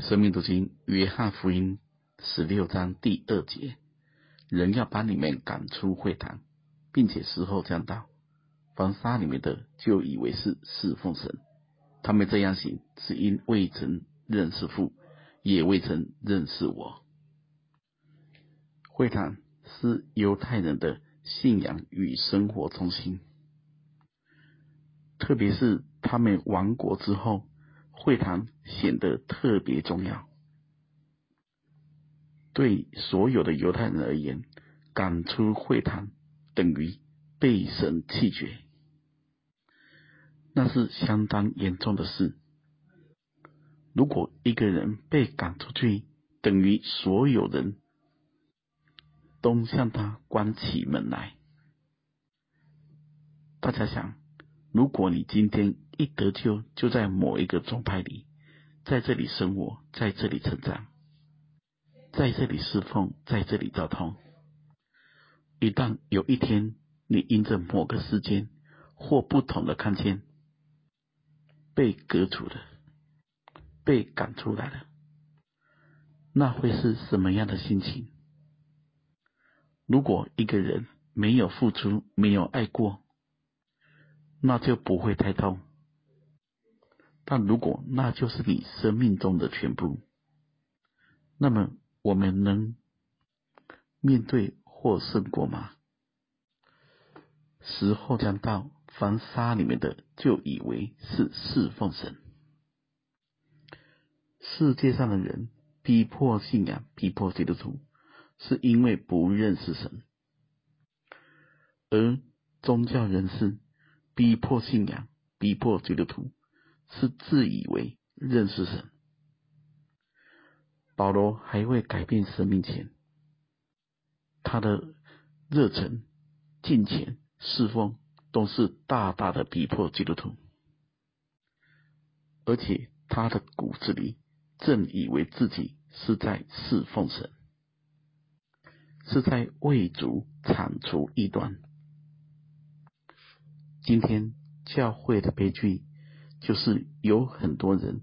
生命读经约翰福音十六章第二节，人要把你们赶出会堂，并且时候将到，凡杀你们的，就以为是侍奉神。他们这样行，是因未曾认识父，也未曾认识我。会堂是犹太人的信仰与生活中心，特别是他们亡国之后，会堂显得特别重要。对所有的犹太人而言，赶出会堂等于被神弃绝，那是相当严重的事。如果一个人被赶出去，等于所有人。都向他关起门来。大家想，如果你今天一得救，就在某一个宗派里，在这里生活，在这里成长，在这里侍奉，在这里交通，一旦有一天你因着某个事件或不同的看见，被革除了，被赶出来了，那会是什么样的心情？如果一个人没有付出，没有爱过，那就不会太痛。但如果那就是你生命中的全部，那么我们能面对或胜过吗？时候将到，凡杀你们的，就以为是侍奉神。世界上的人逼迫信仰，逼迫基督徒。是因为不认识神，而宗教人士逼迫信仰、逼迫基督徒，是自以为认识神。保罗还未改变生命前，他的热忱、金钱、侍奉，都是大大的逼迫基督徒，而且他的骨子里正以为自己是在侍奉神。是在为主铲除异端。今天教会的悲剧，就是有很多人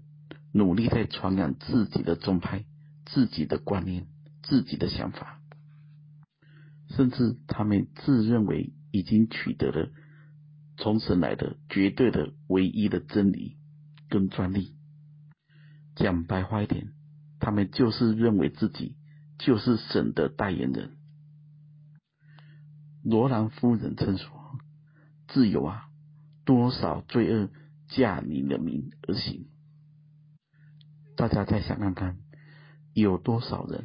努力在传扬自己的宗派、自己的观念、自己的想法，甚至他们自认为已经取得了从神来的绝对的唯一的真理跟专利。讲白话一点，他们就是认为自己就是神的代言人。罗兰夫人曾说：“自由啊，多少罪恶驾你的名而行。”大家再想看看，有多少人，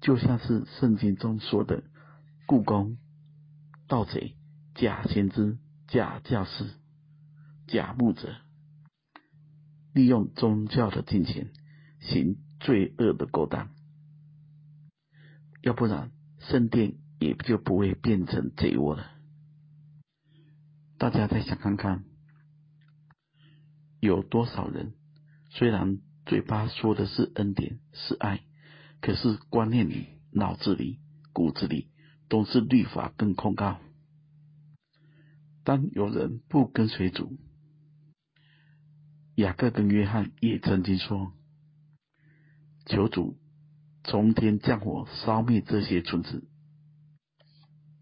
就像是圣经中说的故宫、盗贼、假先知、假教师、假牧者，利用宗教的金钱行罪恶的勾当，要不然圣殿。也就不会变成贼窝了。大家再想看看，有多少人虽然嘴巴说的是恩典是爱，可是观念里、脑子里、骨子里都是律法跟控告。当有人不跟随主，雅各跟约翰也曾经说：“求主从天降火烧灭这些村子。”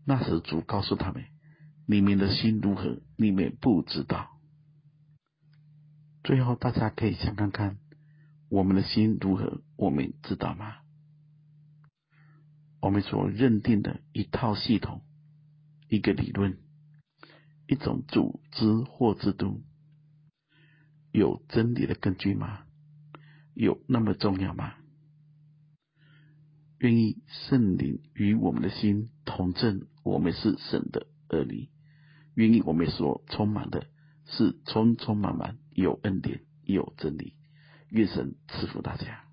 那时主告诉他们：“你们的心如何，你们不知道。”最后，大家可以想看看，我们的心如何，我们知道吗？我们所认定的一套系统、一个理论、一种组织或制度，有真理的根据吗？有那么重要吗？愿意圣灵与我们的心同证，我们是神的儿女。愿意我们所充满的是充充满满有恩典、有真理。愿神赐福大家。